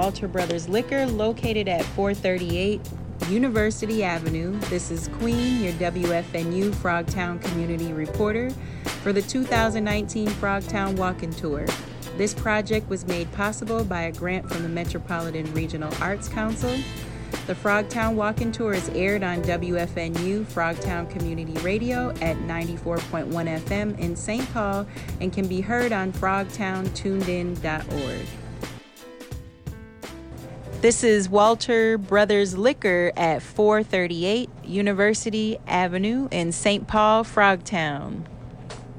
Wolter Brothers Liquor, located at 438 University Avenue. This is Queen, your WFNU Frogtown community reporter for the 2019 Frogtown Walking Tour. This project was made possible by a grant from the Metropolitan Regional Arts Council. The Frogtown Walking Tour is aired on WFNU Frogtown Community Radio at 94.1 FM in St. Paul and can be heard on frogtowntunedin.org. This is Wolter Brothers Liquor at 438 University Avenue in St. Paul, Frogtown.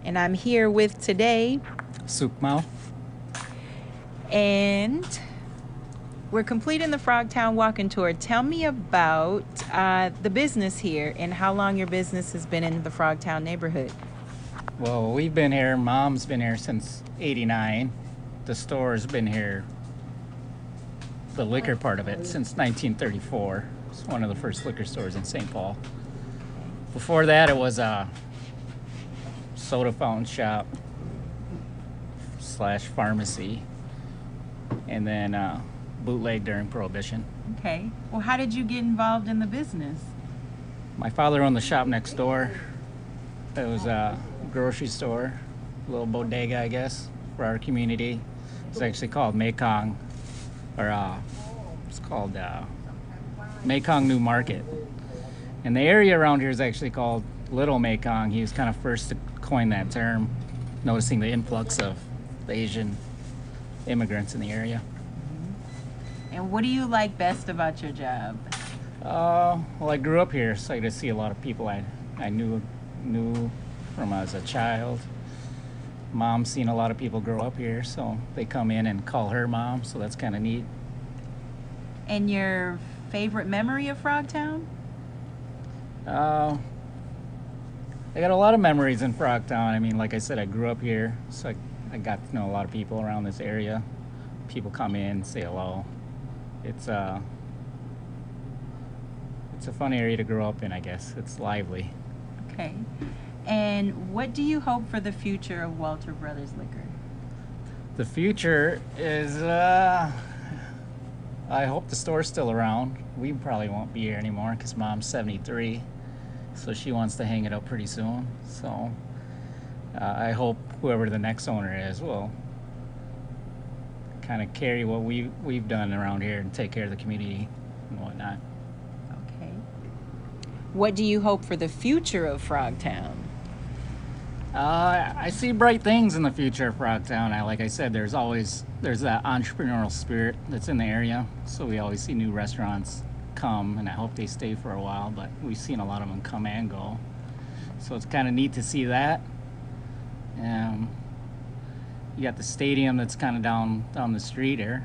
And I'm here with today. Soup Mouth. And we're completing the Frogtown walking tour. Tell me about uh, the business here and how long your business has been in the Frogtown neighborhood. Well, we've been here. Mom's been here since '89. The store's been here the liquor part of it since 1934. It's one of the first liquor stores in St. Paul. Before that, it was a soda fountain shop slash pharmacy, and then uh, bootleg during Prohibition. Okay. Well, how did you get involved in the business? My father owned the shop next door. It was a grocery store, a little bodega, I guess, for our community. It's actually called Mekong or uh, it's called uh, Mekong New Market. And the area around here is actually called Little Mekong. He was kind of first to coin that term, noticing the influx of the Asian immigrants in the area. And what do you like best about your job? Uh, well, I grew up here, so I get to see a lot of people I, I knew knew from as a child. Mom's seen a lot of people grow up here, so they come in and call her mom, so that's kind of neat. And your favorite memory of Frogtown? Uh, I got a lot of memories in Frogtown. I mean, like I said, I grew up here, so I, I got to know a lot of people around this area. People come in, say hello. It's uh, it's a fun area to grow up in, I guess. It's lively. Okay. And what do you hope for the future of Wolter Brothers Liquor? The future is, uh, I hope the store's still around. We probably won't be here anymore because mom's 73, so she wants to hang it up pretty soon. So uh, I hope whoever the next owner is will kind of carry what we we've done around here and take care of the community and whatnot. Okay. What do you hope for the future of Frogtown? Uh, I see bright things in the future of Frogtown. I, like I said, there's always there's that entrepreneurial spirit that's in the area. So we always see new restaurants come, and I hope they stay for a while. But we've seen a lot of them come and go. So it's kind of neat to see that. Um, you got the stadium that's kind of down down the street here.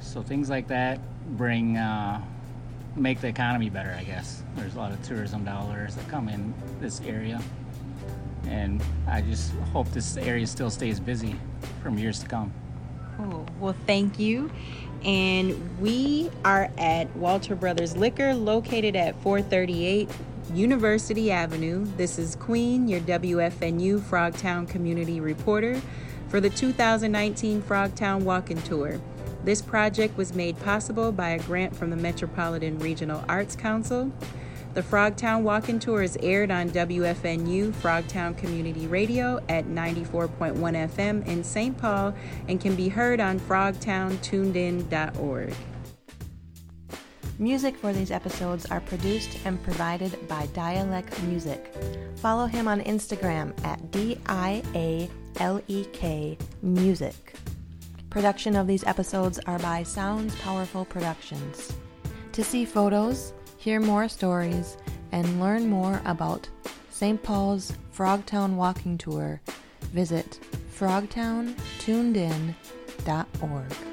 So things like that bring uh, make the economy better. I guess there's a lot of tourism dollars that come in this area and I just hope this area still stays busy from years to come. Cool. Well, thank you. And we are at Wolter Brothers Liquor, located at 438 University Avenue. This is Queen, your WFNU Frogtown community reporter for the 2019 Frogtown Walking Tour. This project was made possible by a grant from the Metropolitan Regional Arts Council. The Frogtown Walking Tour is aired on WFNU Frogtown Community Radio at 94.1 FM in St. Paul and can be heard on frogtowntunedin.org. Music for these episodes are produced and provided by Dialek Music. Follow him on Instagram at D I A L E K Music. Production of these episodes are by Sounds Powerful Productions. To see photos, hear more stories, and learn more about St. Paul's Frogtown Walking Tour, visit frogtowntunedin.org.